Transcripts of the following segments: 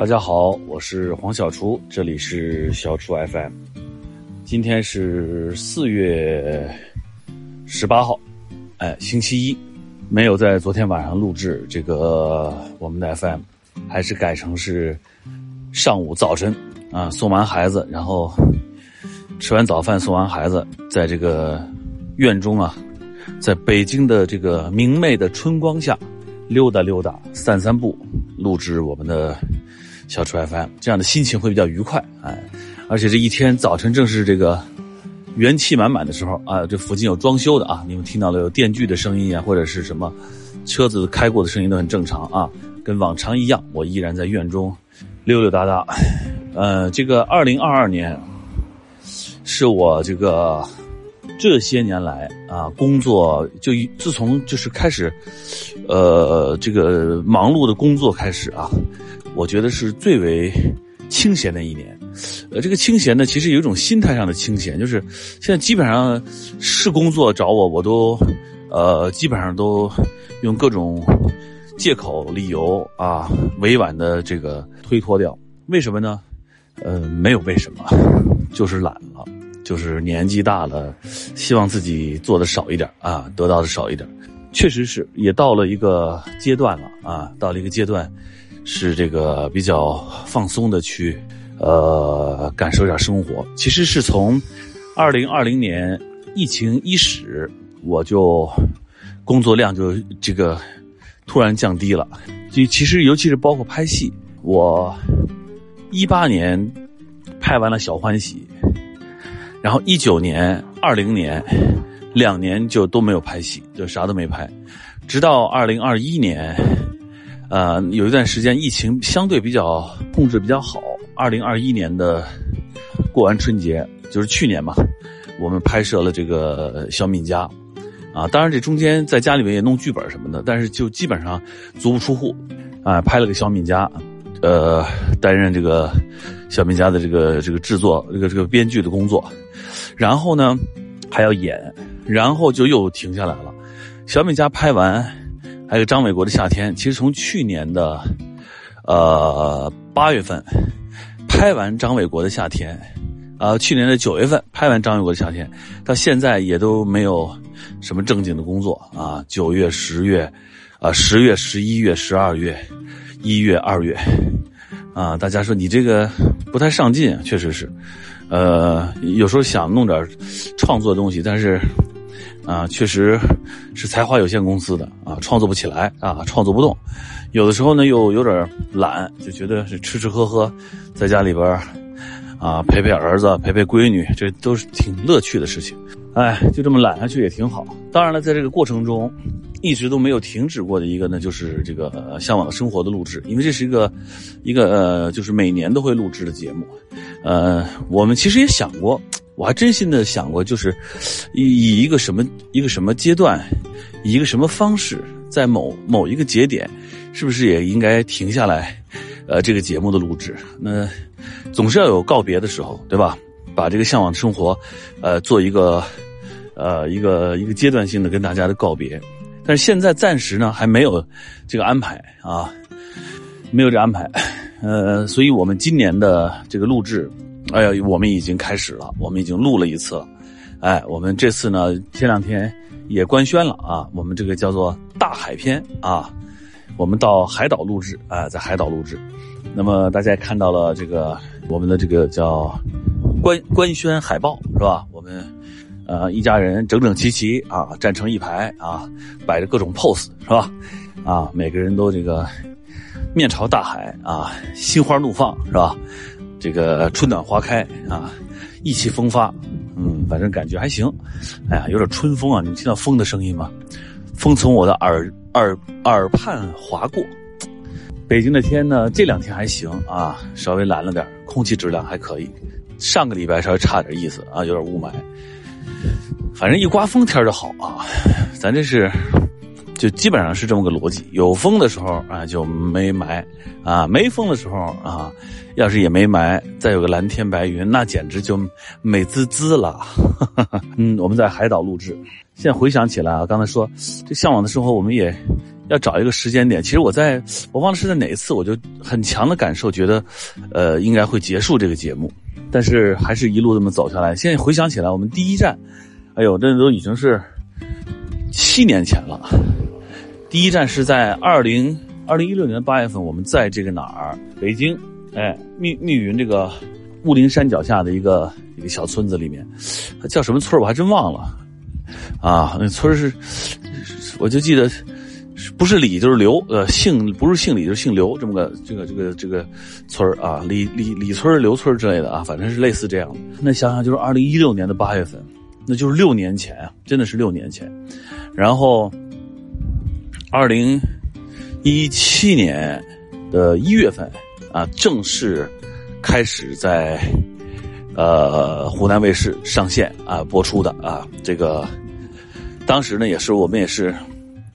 大家好，我是黄小厨，这里是小厨 FM。今天是四月十八号，哎，星期一，没有在昨天晚上录制这个我们的 FM，还是改成是上午早晨啊，送完孩子，然后吃完早饭，送完孩子，在这个院中啊，在北京的这个明媚的春光下溜达溜达、散散步，录制我们的。小厨 FM，这样的心情会比较愉快，哎，而且这一天早晨正是这个元气满满的时候啊，这附近有装修的啊，你们听到了有电锯的声音啊，或者是什么车子开过的声音都很正常啊，跟往常一样，我依然在院中溜溜达达。呃，这个二零二二年是我这个这些年来啊工作就自从就是开始，呃，这个忙碌的工作开始啊。我觉得是最为清闲的一年，呃，这个清闲呢，其实有一种心态上的清闲，就是现在基本上是工作找我，我都，呃，基本上都用各种借口、理由啊，委婉的这个推脱掉。为什么呢？呃，没有为什么，就是懒了，就是年纪大了，希望自己做的少一点啊，得到的少一点。确实是，也到了一个阶段了啊，到了一个阶段。是这个比较放松的去，呃，感受一下生活。其实是从二零二零年疫情伊始，我就工作量就这个突然降低了。就其实尤其是包括拍戏，我一八年拍完了《小欢喜》，然后一九年、二零年两年就都没有拍戏，就啥都没拍，直到二零二一年。呃，有一段时间疫情相对比较控制比较好。二零二一年的过完春节，就是去年嘛，我们拍摄了这个《小敏家》，啊，当然这中间在家里面也弄剧本什么的，但是就基本上足不出户，啊，拍了个《小敏家》，呃，担任这个《小敏家》的这个这个制作这个这个编剧的工作，然后呢还要演，然后就又停下来了，《小米家》拍完。还有张伟国的夏天，其实从去年的，呃八月份拍完张伟国的夏天，呃去年的九月份拍完张伟国的夏天，到现在也都没有什么正经的工作啊。九月、十月，啊十月、十一月、十二月、一月、二月，啊大家说你这个不太上进，确实是，呃有时候想弄点创作东西，但是。啊，确实是才华有限公司的啊，创作不起来啊，创作不动。有的时候呢，又有点懒，就觉得是吃吃喝喝，在家里边啊，陪陪儿子，陪陪闺女，这都是挺乐趣的事情。哎，就这么懒下去也挺好。当然了，在这个过程中，一直都没有停止过的一个呢，就是这个《向往的生活》的录制，因为这是一个一个呃，就是每年都会录制的节目。呃，我们其实也想过。我还真心的想过，就是以以一个什么一个什么阶段，以一个什么方式，在某某一个节点，是不是也应该停下来？呃，这个节目的录制，那总是要有告别的时候，对吧？把这个向往的生活，呃，做一个呃一个一个阶段性的跟大家的告别。但是现在暂时呢，还没有这个安排啊，没有这安排。呃，所以我们今年的这个录制。哎呀，我们已经开始了，我们已经录了一次了。哎，我们这次呢，前两天也官宣了啊，我们这个叫做大海篇啊，我们到海岛录制，哎，在海岛录制。那么大家看到了这个我们的这个叫官官宣海报是吧？我们呃一家人整整齐齐啊，站成一排啊，摆着各种 pose 是吧？啊，每个人都这个面朝大海啊，心花怒放是吧？这个春暖花开啊，意气风发，嗯，反正感觉还行。哎呀，有点春风啊！你们听到风的声音吗？风从我的耳耳耳畔划过。北京的天呢，这两天还行啊，稍微蓝了点，空气质量还可以。上个礼拜稍微差点意思啊，有点雾霾。反正一刮风天就好啊，咱这是。就基本上是这么个逻辑，有风的时候啊就没霾，啊没风的时候啊，要是也没霾，再有个蓝天白云，那简直就美滋滋了。嗯，我们在海岛录制，现在回想起来啊，刚才说这向往的生活，我们也要找一个时间点。其实我在我忘了是在哪一次，我就很强的感受，觉得，呃，应该会结束这个节目，但是还是一路这么走下来。现在回想起来，我们第一站，哎呦，这都已经是七年前了。第一站是在二零二零一六年八月份，我们在这个哪儿？北京，哎，密密云这个雾灵山脚下的一个一个小村子里面，叫什么村我还真忘了。啊，那村是，我就记得，不是李就是刘，呃，姓不是姓李就是姓刘，这么个这个这个这个村啊，李李李村、刘村之类的啊，反正是类似这样的。那想想就是二零一六年的八月份，那就是六年前啊，真的是六年前。然后，二零一七年的一月份啊，正式开始在呃湖南卫视上线啊播出的啊这个。当时呢，也是我们也是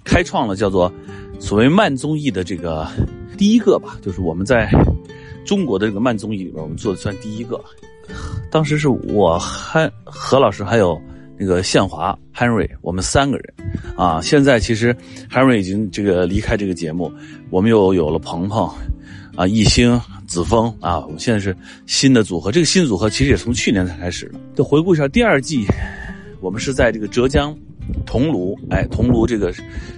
开创了叫做所谓慢综艺的这个第一个吧，就是我们在中国的这个慢综艺里边，我们做的算第一个。当时是我汉何老师还有那个宪华 Henry，我们三个人啊。现在其实 Henry 已经这个离开这个节目，我们又有了鹏鹏啊、艺兴、子枫啊。我们现在是新的组合，这个新组合其实也从去年才开始的。就回顾一下第二季，我们是在这个浙江。桐庐，哎，桐庐这个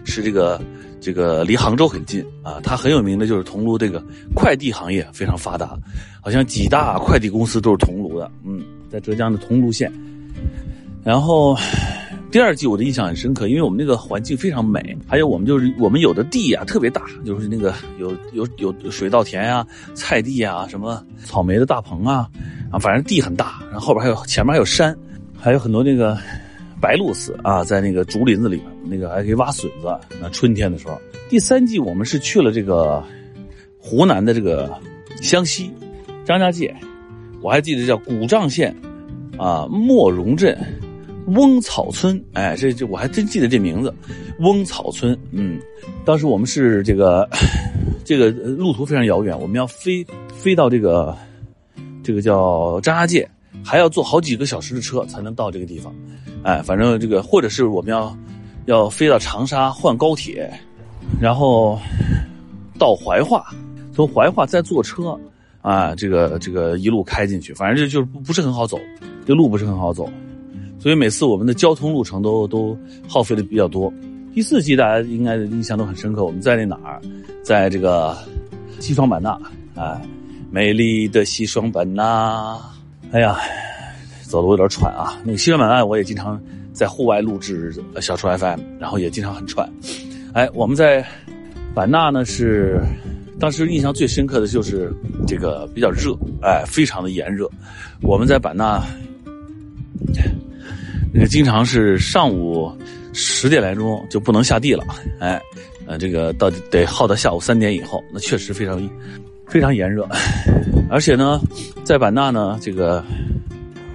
是这个这个离杭州很近啊，它很有名的就是桐庐这个快递行业非常发达，好像几大快递公司都是桐庐的，嗯，在浙江的桐庐县。然后第二季我的印象很深刻，因为我们那个环境非常美，还有我们就是我们有的地呀特别大，就是那个有有有水稻田呀、菜地呀、什么草莓的大棚啊，啊，反正地很大，然后后边还有前面还有山，还有很多那个。白鹭寺啊，在那个竹林子里面，那个还可以挖笋子。那春天的时候，第三季我们是去了这个湖南的这个湘西张家界，我还记得叫古丈县啊莫荣镇翁草村。哎，这这我还真记得这名字，翁草村。嗯，当时我们是这个这个路途非常遥远，我们要飞飞到这个这个叫张家界，还要坐好几个小时的车才能到这个地方。哎，反正这个，或者是我们要要飞到长沙换高铁，然后到怀化，从怀化再坐车，啊，这个这个一路开进去，反正这就是不是很好走，这路不是很好走，所以每次我们的交通路程都都耗费的比较多。第四季大家应该印象都很深刻，我们在那哪儿，在这个西双版纳，哎，美丽的西双版纳，哎呀。走的我有点喘啊，那个西双版纳我也经常在户外录制小初 FM，然后也经常很喘。哎，我们在版纳呢是当时印象最深刻的就是这个比较热，哎，非常的炎热。我们在版纳那个经常是上午十点来钟就不能下地了，哎，呃，这个到得耗到下午三点以后，那确实非常非常炎热。而且呢，在版纳呢，这个。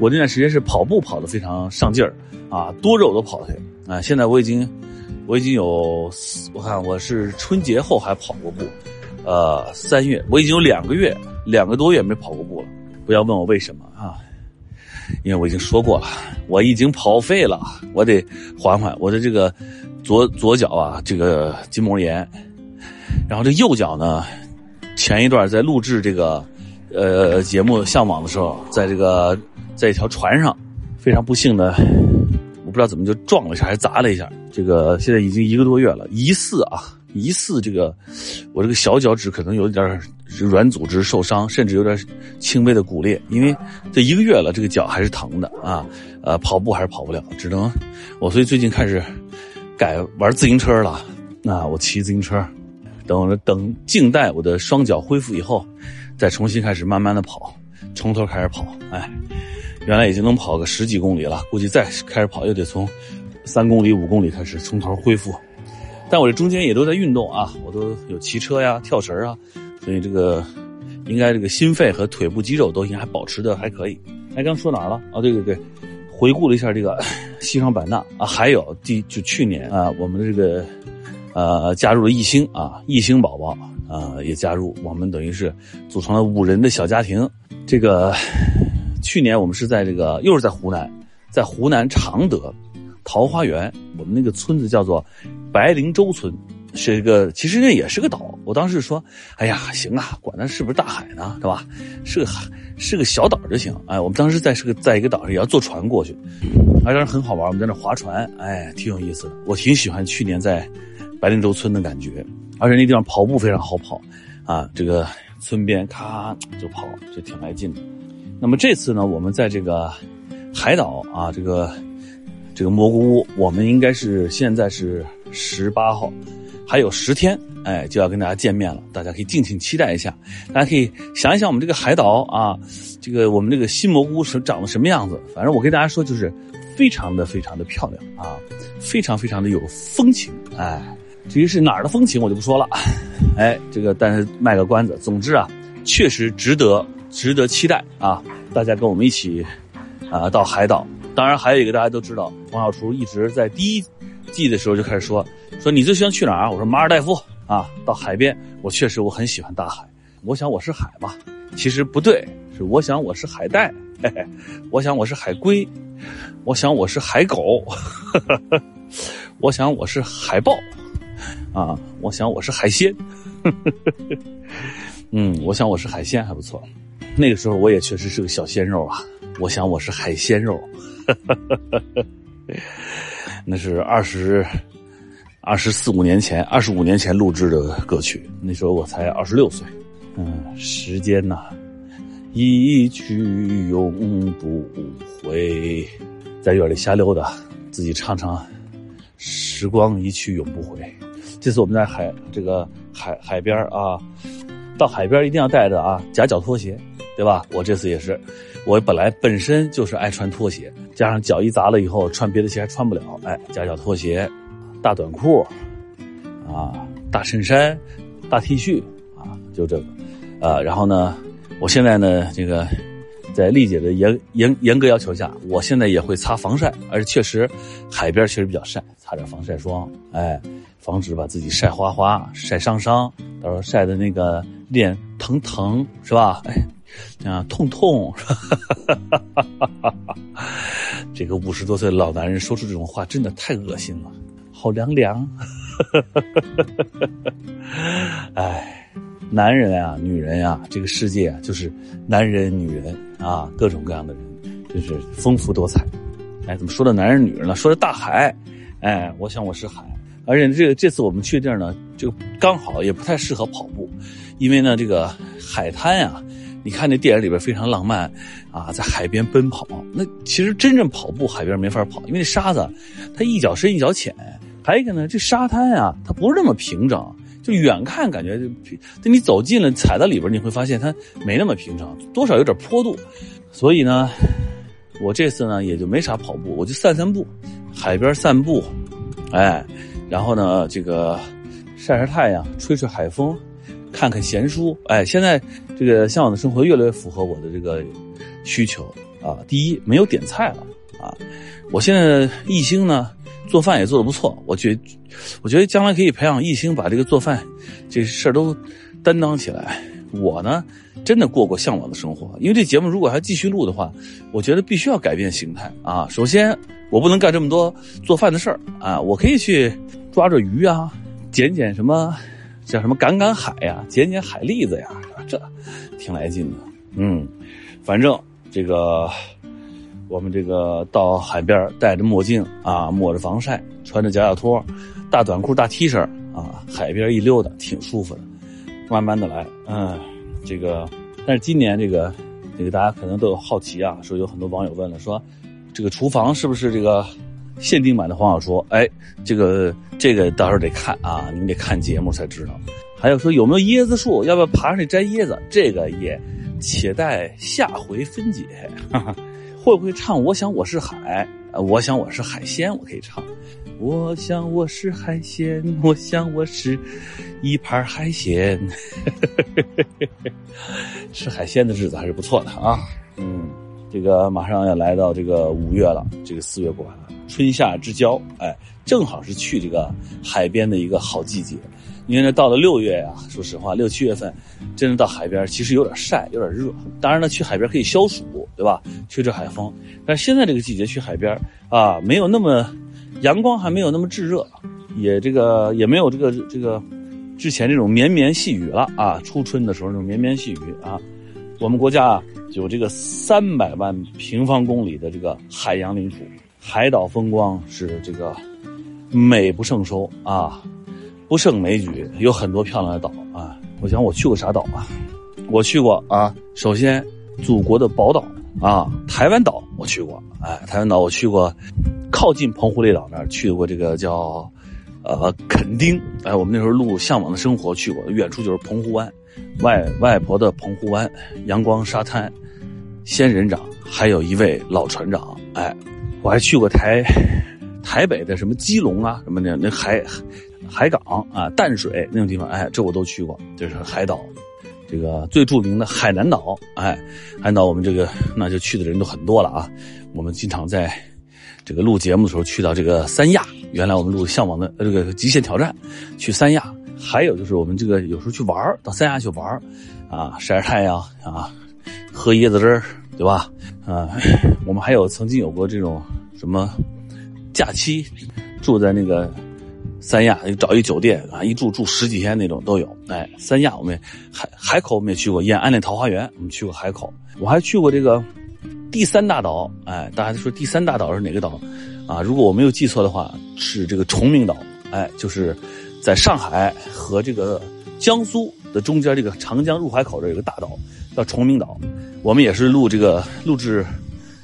我那段时间是跑步跑的非常上劲儿，啊，多肉都跑去啊！现在我已经，我已经有，我看我是春节后还跑过步，呃，三月我已经有两个月，两个多月没跑过步了。不要问我为什么啊，因为我已经说过了，我已经跑废了，我得缓缓。我的这个左左脚啊，这个筋膜炎，然后这右脚呢，前一段在录制这个呃节目《向往》的时候，在这个。在一条船上，非常不幸的，我不知道怎么就撞了一下，还砸了一下。这个现在已经一个多月了，疑似啊，疑似这个我这个小脚趾可能有点软组织受伤，甚至有点轻微的骨裂。因为这一个月了，这个脚还是疼的啊，呃，跑步还是跑不了，只能我所以最近开始改玩自行车了。那我骑自行车，等等静待我的双脚恢复以后，再重新开始慢慢的跑，从头开始跑，哎。原来已经能跑个十几公里了，估计再开始跑又得从三公里、五公里开始从头恢复。但我这中间也都在运动啊，我都有骑车呀、跳绳啊，所以这个应该这个心肺和腿部肌肉都应该还保持的还可以。哎，刚说哪儿了？啊，对对对，回顾了一下这个 西双版纳啊，还有第就去年啊，我们的这个呃加入了艺兴啊，艺兴宝宝啊也加入，我们等于是组成了五人的小家庭。这个。去年我们是在这个，又是在湖南，在湖南常德桃花源，我们那个村子叫做白灵洲村，是一个，其实那也是个岛。我当时说，哎呀，行啊，管它是不是大海呢，对吧？是个海，是个小岛就行。哎，我们当时在是个在一个岛上，也要坐船过去，当时很好玩。我们在那划船，哎，挺有意思的。我挺喜欢去年在白灵洲村的感觉，而且那地方跑步非常好跑，啊，这个村边咔就跑，就挺来劲的。那么这次呢，我们在这个海岛啊，这个这个蘑菇屋，我们应该是现在是十八号。还有十天，哎，就要跟大家见面了，大家可以敬请期待一下。大家可以想一想，我们这个海岛啊，这个我们这个新蘑菇是长得什么样子？反正我跟大家说，就是非常的非常的漂亮啊，非常非常的有风情。哎，至于是哪儿的风情，我就不说了。哎，这个但是卖个关子。总之啊，确实值得值得期待啊！大家跟我们一起啊到海岛。当然还有一个大家都知道，黄小厨一直在第一季的时候就开始说。说你最喜欢去哪儿？我说马尔代夫啊，到海边。我确实我很喜欢大海。我想我是海嘛，其实不对，是我想我是海带，嘿嘿，我想我是海龟，我想我是海狗，我想我是海豹，啊，我想我是海鲜，嗯，我想我是海鲜还不错。那个时候我也确实是个小鲜肉啊。我想我是海鲜肉，那是二十。二十四五年前，二十五年前录制的歌曲，那时候我才二十六岁。嗯，时间呐，一去永不回，在院里瞎溜达，自己唱唱。时光一去永不回。这次我们在海这个海海边啊，到海边一定要带着啊夹脚拖鞋，对吧？我这次也是，我本来本身就是爱穿拖鞋，加上脚一砸了以后，穿别的鞋还穿不了，哎，夹脚拖鞋。大短裤，啊，大衬衫，大 T 恤，啊，就这个，呃，然后呢，我现在呢，这个在丽姐的严严严格要求下，我现在也会擦防晒，而且确实海边确实比较晒，擦点防晒霜，哎，防止把自己晒花花、晒伤伤，到时候晒的那个脸疼疼是吧？哎，啊痛痛，这个五十多岁老男人说出这种话，真的太恶心了。好凉凉，哎，男人啊，女人啊，这个世界啊，就是男人、女人啊，各种各样的人，真是丰富多彩。哎，怎么说的男人、女人了？说的大海，哎，我想我是海。而且这个这次我们去地儿呢，就刚好也不太适合跑步，因为呢，这个海滩呀，你看那电影里边非常浪漫啊，在海边奔跑。那其实真正跑步，海边没法跑，因为沙子它一脚深一脚浅。还有一个呢，这沙滩呀，它不是那么平整，就远看感觉就平，等你走近了，踩到里边，你会发现它没那么平整，多少有点坡度。所以呢，我这次呢也就没啥跑步，我就散散步，海边散步，哎，然后呢这个晒晒太阳，吹吹海风，看看闲书，哎，现在这个向往的生活越来越符合我的这个需求啊。第一，没有点菜了啊，我现在一星呢。做饭也做的不错，我觉，我觉得将来可以培养艺兴把这个做饭这事儿都担当起来。我呢，真的过过向往的生活。因为这节目如果还继续录的话，我觉得必须要改变形态啊。首先，我不能干这么多做饭的事儿啊，我可以去抓抓鱼啊，捡捡什么叫什么赶赶海呀，捡捡海蛎子呀，这挺来劲的。嗯，反正这个。我们这个到海边戴着墨镜啊，抹着防晒，穿着脚脚拖，大短裤、大 T 恤啊，海边一溜达挺舒服的。慢慢的来，嗯，这个，但是今年这个，这个大家可能都有好奇啊，说有很多网友问了，说这个厨房是不是这个限定版的黄小厨？哎，这个这个到时候得看啊，你们得看节目才知道。还有说有没有椰子树，要不要爬上去摘椰子？这个也且待下回分解。哈哈。会不会唱？我想我是海，我想我是海鲜，我可以唱。我想我是海鲜，我想我是一盘海鲜。吃海鲜的日子还是不错的啊。嗯，这个马上要来到这个五月了，这个四月过完了，春夏之交，哎，正好是去这个海边的一个好季节。因为呢，到了六月呀，说实话，六七月份，真的到海边其实有点晒，有点热。当然呢，去海边可以消暑，对吧？吹吹海风。但现在这个季节去海边啊，没有那么阳光，还没有那么炙热，也这个也没有这个这个之前这种绵绵细雨了啊。初春的时候那种绵绵细雨啊，我们国家啊有这个三百万平方公里的这个海洋领土，海岛风光是这个美不胜收啊，不胜枚举，有很多漂亮的岛啊。我想我去过啥岛啊？我去过啊，首先祖国的宝岛啊，台湾岛我去过，哎，台湾岛我去过，靠近澎湖列岛那儿去过这个叫，呃，垦丁，哎，我们那时候录《向往的生活》去过，远处就是澎湖湾，外外婆的澎湖湾，阳光沙滩，仙人掌，还有一位老船长，哎，我还去过台台北的什么基隆啊，什么的那海海港啊，淡水那种地方，哎，这我都去过，就是海岛。这个最著名的海南岛，哎，海南岛我们这个那就去的人都很多了啊。我们经常在这个录节目的时候去到这个三亚，原来我们录《向往的》这个极限挑战，去三亚。还有就是我们这个有时候去玩到三亚去玩啊，晒晒太阳啊，喝椰子汁儿，对吧？啊，我们还有曾经有过这种什么假期住在那个。三亚找一酒店啊，一住住十几天那种都有。哎，三亚我们海海口我们也去过，延安那桃花源我们去过海口。我还去过这个第三大岛，哎，大家说第三大岛是哪个岛？啊，如果我没有记错的话，是这个崇明岛。哎，就是在上海和这个江苏的中间这个长江入海口这有个大岛叫崇明岛。我们也是录这个录制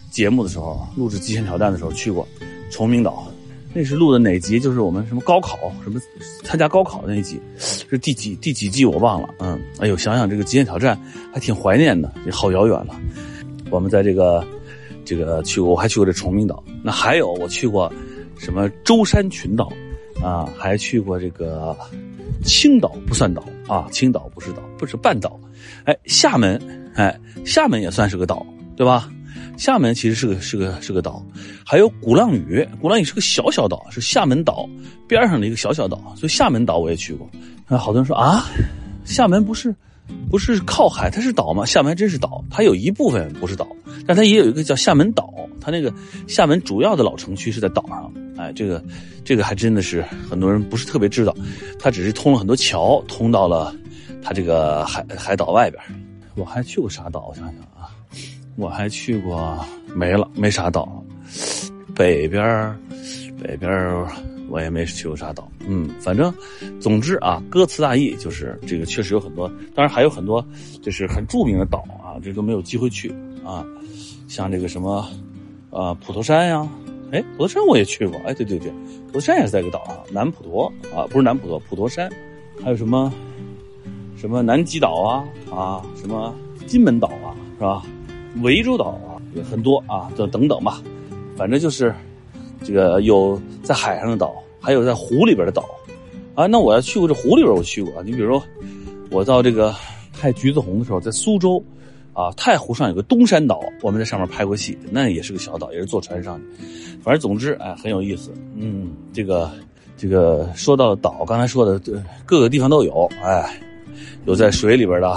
节目的时候，录制极限挑战的时候去过崇明岛。那是录的哪集？就是我们什么高考，什么参加高考的那集，是第几第几季我忘了。嗯，哎呦，想想这个极限挑战还挺怀念的，也好遥远了。我们在这个这个去过，我还去过这崇明岛。那还有我去过什么舟山群岛啊，还去过这个青岛不算岛啊，青岛不是岛，不是半岛。哎，厦门，哎，厦门也算是个岛，对吧？厦门其实是个是个是个岛，还有鼓浪屿，鼓浪屿是个小小岛，是厦门岛边上的一个小小岛，所以厦门岛我也去过。好多人说啊，厦门不是不是靠海，它是岛吗？厦门真是岛，它有一部分不是岛，但它也有一个叫厦门岛，它那个厦门主要的老城区是在岛上。哎，这个这个还真的是很多人不是特别知道，它只是通了很多桥，通到了它这个海海岛外边。我还去过啥岛？我想想啊。我还去过，没了，没啥岛。北边北边我也没去过啥岛。嗯，反正，总之啊，歌词大意就是这个，确实有很多，当然还有很多，就是很著名的岛啊，这都没有机会去啊。像这个什么，啊，普陀山呀，哎，普陀山我也去过，哎，对对对，普陀山也是在一个岛啊，南普陀啊，不是南普陀，普陀山，还有什么，什么南极岛啊，啊，什么金门岛啊，是吧？涠洲岛啊，也很多啊，等等等吧，反正就是这个有在海上的岛，还有在湖里边的岛啊。那我要去过这湖里边，我去过啊。你比如说，我到这个拍《橘子红》的时候，在苏州啊，太湖上有个东山岛，我们在上面拍过戏，那也是个小岛，也是坐船上去。反正总之，哎，很有意思。嗯，这个这个说到岛，刚才说的各个地方都有，哎，有在水里边的。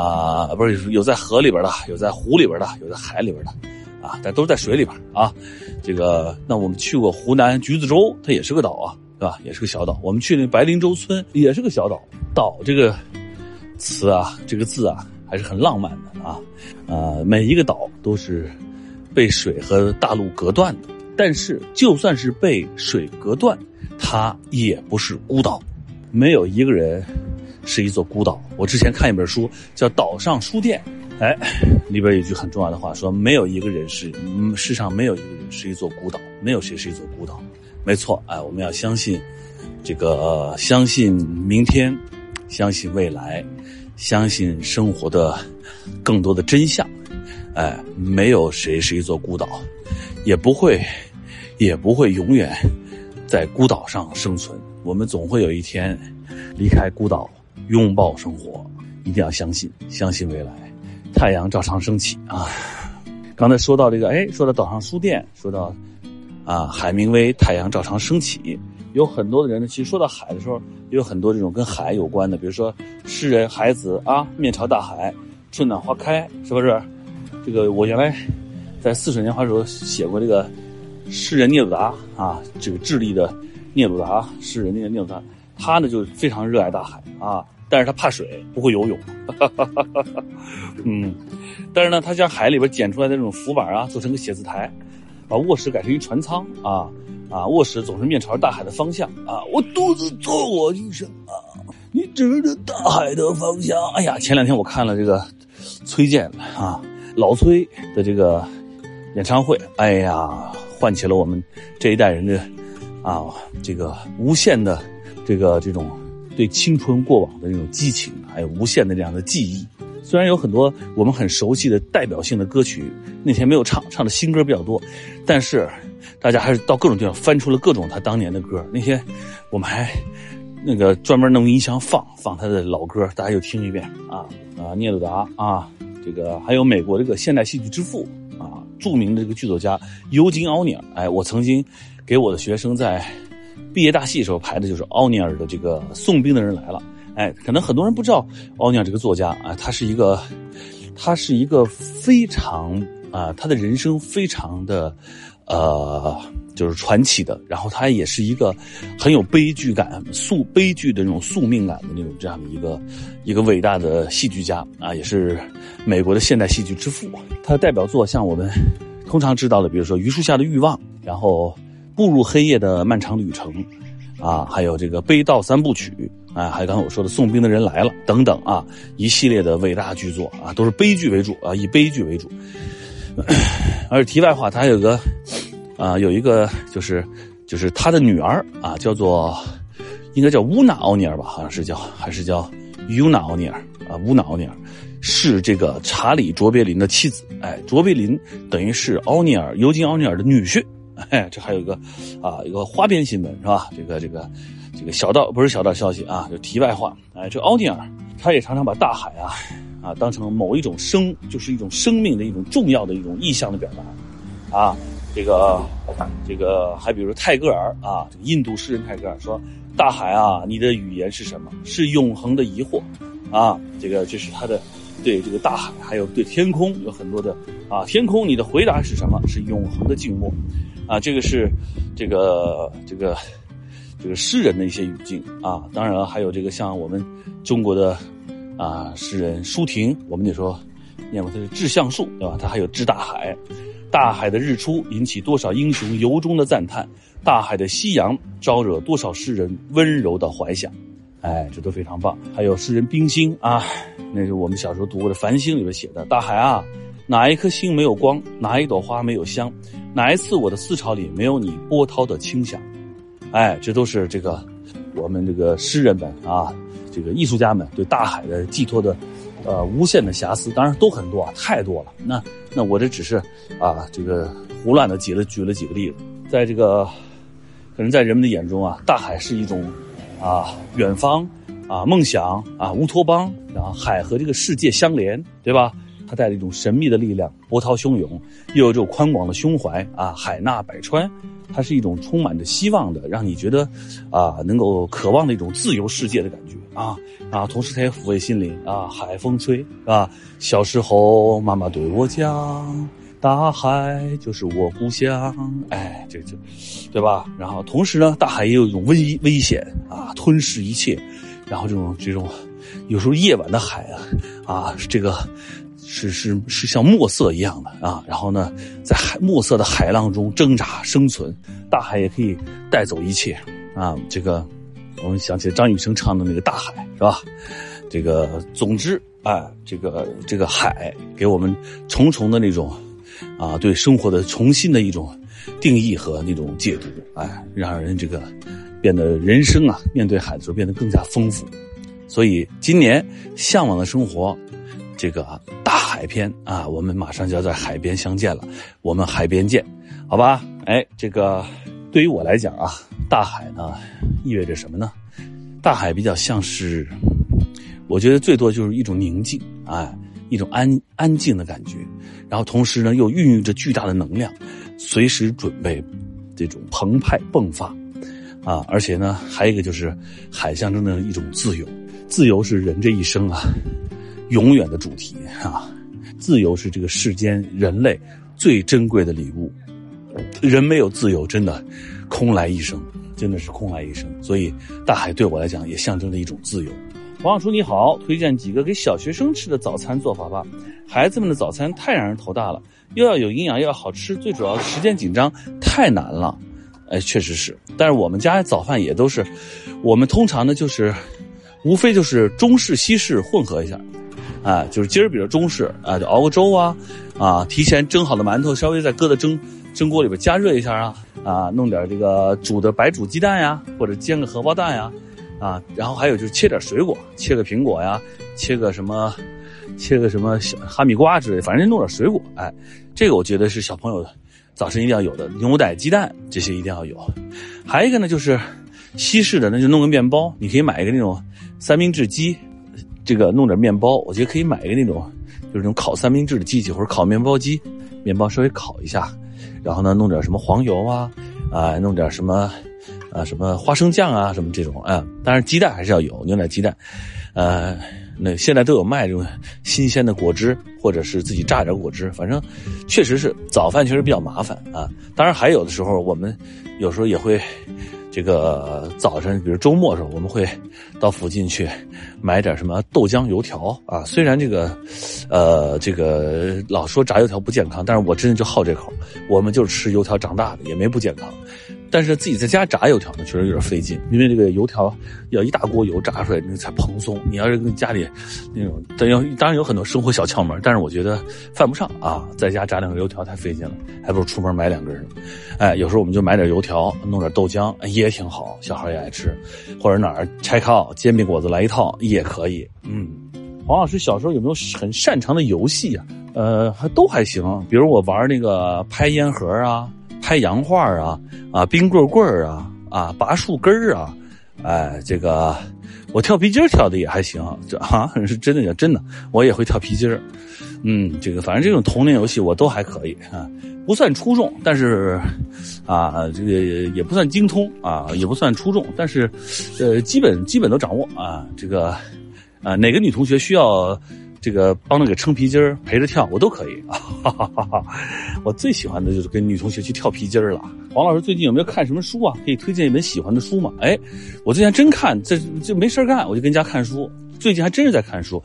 啊，不是有在河里边的，有在湖里边的，有在海里边的，啊，但都是在水里边啊。这个，那我们去过湖南橘子洲，它也是个岛啊，对吧？也是个小岛。我们去那白灵洲村也是个小岛。岛这个词啊，这个字啊，还是很浪漫的啊。呃，每一个岛都是被水和大陆隔断的，但是就算是被水隔断，它也不是孤岛，没有一个人。是一座孤岛。我之前看一本书叫《岛上书店》，哎，里边有一句很重要的话，说没有一个人是，世上没有一个人是一座孤岛，没有谁是一座孤岛。没错，哎，我们要相信，这个相信明天，相信未来，相信生活的更多的真相。哎，没有谁是一座孤岛，也不会，也不会永远在孤岛上生存。我们总会有一天离开孤岛。拥抱生活，一定要相信，相信未来，太阳照常升起啊！刚才说到这个，哎，说到岛上书店，说到啊，海明威《太阳照常升起》，有很多的人呢，其实说到海的时候，也有很多这种跟海有关的，比如说诗人海子啊，面朝大海，春暖花开，是不是？这个我原来在《似水年华》时候写过这个诗人聂鲁达啊，这个智利的聂鲁达诗人那个聂鲁达，他呢就非常热爱大海啊，但是他怕水，不会游泳。嗯，但是呢，他将海里边捡出来的那种浮板啊，做成个写字台，把卧室改成一船舱啊啊，卧室总是面朝着大海的方向啊。我独自坐我一生啊，你指着大海的方向。哎呀，前两天我看了这个崔健啊，老崔的这个演唱会，哎呀，唤起了我们这一代人的啊这个无限的这个这种对青春过往的那种激情，还有无限的这样的记忆。虽然有很多我们很熟悉的代表性的歌曲，那天没有唱，唱的新歌比较多，但是大家还是到各种地方翻出了各种他当年的歌。那天我们还那个专门弄音箱放放他的老歌，大家又听一遍啊啊，聂鲁达啊，这个还有美国这个现代戏剧之父啊，著名的这个剧作家尤金·奥尼尔。哎，我曾经给我的学生在毕业大戏时候排的就是奥尼尔的这个《送兵的人来了》。哎，可能很多人不知道奥尼尔这个作家啊，他是一个，他是一个非常啊，他的人生非常的，呃，就是传奇的。然后他也是一个很有悲剧感、宿悲剧的那种宿命感的那种这样的一个一个伟大的戏剧家啊，也是美国的现代戏剧之父。他的代表作像我们通常知道的，比如说《榆树下的欲望》，然后《步入黑夜的漫长旅程》，啊，还有这个《悲悼三部曲》。啊，还有刚才我说的送兵的人来了等等啊，一系列的伟大巨作啊，都是悲剧为主啊，以悲剧为主。而题外话，他有个啊，有一个就是就是他的女儿啊，叫做应该叫乌娜奥尼尔吧，好像是叫还是叫尤娜奥尼尔啊，乌娜奥尼尔是这个查理卓别林的妻子。哎，卓别林等于是奥尼尔尤金奥尼尔的女婿。哎，这还有一个啊，一个花边新闻是吧？这个这个。这个小道不是小道消息啊，就题外话。哎，这奥尼尔他也常常把大海啊啊当成某一种生，就是一种生命的一种重要的一种意象的表达啊。这个这个还比如泰戈尔啊，印度诗人泰戈尔说：“大海啊，你的语言是什么？是永恒的疑惑啊。”这个这是他的对这个大海，还有对天空有很多的啊。天空，你的回答是什么？是永恒的静默啊。这个是这个这个。这个诗人的一些语境啊，当然了，还有这个像我们中国的啊诗人舒婷，我们得说念过他是《致橡树》，对吧？他还有《致大海》，大海的日出引起多少英雄由衷的赞叹，大海的夕阳招惹多少诗人温柔的怀想，哎，这都非常棒。还有诗人冰心啊，那是我们小时候读过的《繁星》里边写的：大海啊，哪一颗星没有光？哪一朵花没有香？哪一次我的思潮里没有你波涛的清响？哎，这都是这个我们这个诗人们啊，这个艺术家们对大海的寄托的，呃，无限的遐思，当然都很多啊，太多了。那那我这只是啊，这个胡乱的举了举了几个例子，在这个可能在人们的眼中啊，大海是一种啊远方啊梦想啊乌托邦，然后海和这个世界相连，对吧？它带着一种神秘的力量，波涛汹涌，又有这种宽广的胸怀啊，海纳百川。它是一种充满着希望的，让你觉得，啊，能够渴望的一种自由世界的感觉啊啊！同时它也抚慰心灵啊，海风吹啊。小时候妈妈对我讲，大海就是我故乡，哎，这这，对吧？然后同时呢，大海也有一种危危险啊，吞噬一切。然后这种这种，有时候夜晚的海啊啊，这个。是是是像墨色一样的啊，然后呢，在海墨色的海浪中挣扎生存，大海也可以带走一切啊。这个我们想起张雨生唱的那个《大海》，是吧？这个总之啊，这个这个海给我们重重的那种啊，对生活的重新的一种定义和那种解读，哎，让人这个变得人生啊，面对海的时候变得更加丰富。所以今年向往的生活。这个大海篇啊，我们马上就要在海边相见了，我们海边见，好吧？哎，这个对于我来讲啊，大海呢意味着什么呢？大海比较像是，我觉得最多就是一种宁静，哎，一种安安静的感觉，然后同时呢又孕育着巨大的能量，随时准备这种澎湃迸发，啊，而且呢还有一个就是海象征的一种自由，自由是人这一生啊。永远的主题啊，自由是这个世间人类最珍贵的礼物。人没有自由，真的空来一生。真的是空来一生。所以大海对我来讲也象征着一种自由。黄小厨你好，推荐几个给小学生吃的早餐做法吧。孩子们的早餐太让人头大了，又要有营养又要好吃，最主要时间紧张，太难了。哎，确实是。但是我们家早饭也都是，我们通常呢就是，无非就是中式西式混合一下。啊，就是今儿比较中式啊，就熬个粥啊，啊，提前蒸好的馒头，稍微再搁在蒸蒸锅里边加热一下啊，啊，弄点这个煮的白煮鸡蛋呀，或者煎个荷包蛋呀，啊，然后还有就是切点水果，切个苹果呀，切个什么，切个什么小哈密瓜之类，反正弄点水果，哎，这个我觉得是小朋友早晨一定要有的，牛奶、鸡蛋这些一定要有。还有一个呢，就是西式的，那就弄个面包，你可以买一个那种三明治机。这个弄点面包，我觉得可以买一个那种，就是那种烤三明治的机器或者烤面包机，面包稍微烤一下，然后呢弄点什么黄油啊，啊弄点什么，啊什么花生酱啊什么这种啊，当然鸡蛋还是要有牛奶鸡蛋，呃那现在都有卖这种新鲜的果汁或者是自己榨点果汁，反正确实是早饭确实比较麻烦啊，当然还有的时候我们有时候也会。这个早晨，比如周末的时候，我们会到附近去买点什么豆浆油条啊。虽然这个，呃，这个老说炸油条不健康，但是我真的就好这口。我们就是吃油条长大的，也没不健康。但是自己在家炸油条呢，确实有点费劲，因为这个油条要一大锅油炸出来，那才蓬松。你要是跟家里那种，当然当然有很多生活小窍门，但是我觉得犯不上啊。在家炸两个油条太费劲了，还不如出门买两根呢。哎，有时候我们就买点油条，弄点豆浆也挺好，小孩也爱吃。或者哪儿拆靠煎饼果子来一套也可以。嗯，黄老师小时候有没有很擅长的游戏啊？呃，还都还行，比如我玩那个拍烟盒啊。拍洋画啊啊，冰棍棍啊啊，拔树根儿啊，哎，这个我跳皮筋跳的也还行，这哈是真的，真的，我也会跳皮筋。嗯，这个反正这种童年游戏我都还可以啊，不算出众，但是啊，这个也不算精通啊，也不算出众，但是呃，基本基本都掌握啊。这个啊，哪个女同学需要？这个帮着给撑皮筋儿，陪着跳，我都可以。哈哈哈哈我最喜欢的就是跟女同学去跳皮筋儿了。黄老师最近有没有看什么书啊？可以推荐一本喜欢的书吗？哎，我最近真看，这这没事干，我就跟家看书。最近还真是在看书。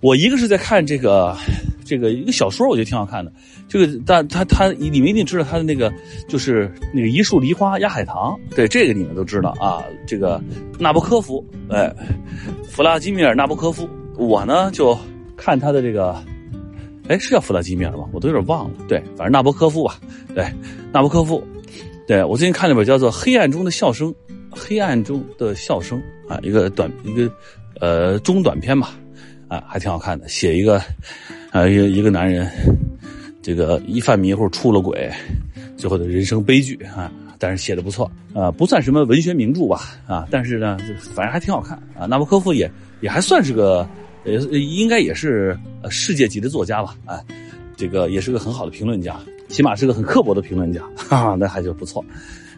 我一个是在看这个这个一个小说，我觉得挺好看的。这个但他他你们一定知道他的那个就是那个一树梨花压海棠，对这个你们都知道啊。这个纳博科夫，哎，弗拉基米尔纳博科夫，我呢就。看他的这个，哎，是叫弗拉基米尔吗？我都有点忘了。对，反正纳博科夫吧。对，纳博科夫。对我最近看了本叫做《黑暗中的笑声》，黑暗中的笑声啊，一个短一个呃中短篇吧，啊，还挺好看的。写一个啊一个一个男人，这个一犯迷糊出了轨，最后的人生悲剧啊，但是写的不错啊，不算什么文学名著吧啊，但是呢，反正还挺好看啊。纳博科夫也也还算是个。也应该也是世界级的作家吧，哎，这个也是个很好的评论家，起码是个很刻薄的评论家，哈 哈，那还就不错，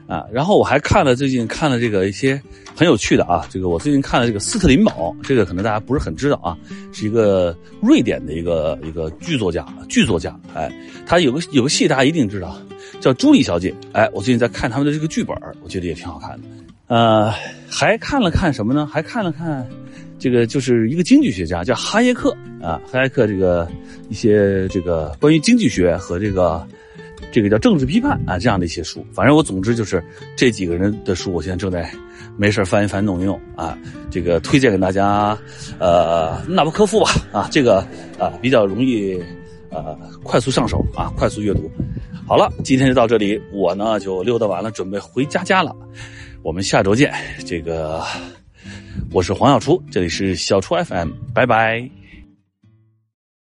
啊，然后我还看了最近看了这个一些很有趣的啊，这个我最近看了这个斯特林堡，这个可能大家不是很知道啊，是一个瑞典的一个一个剧作家，剧作家，哎，他有个有个戏大家一定知道，叫《朱莉小姐》，哎，我最近在看他们的这个剧本，我觉得也挺好看的，呃，还看了看什么呢？还看了看。这个就是一个经济学家，叫哈耶克啊，哈耶克这个一些这个关于经济学和这个这个叫政治批判啊这样的一些书，反正我总之就是这几个人的书，我现在正在没事翻一翻弄一弄啊，这个推荐给大家，呃，纳博科夫吧啊，这个啊比较容易呃快速上手啊，快速阅读。好了，今天就到这里，我呢就溜达完了，准备回家家了，我们下周见，这个。我是黄小厨，这里是小厨 FM，拜拜。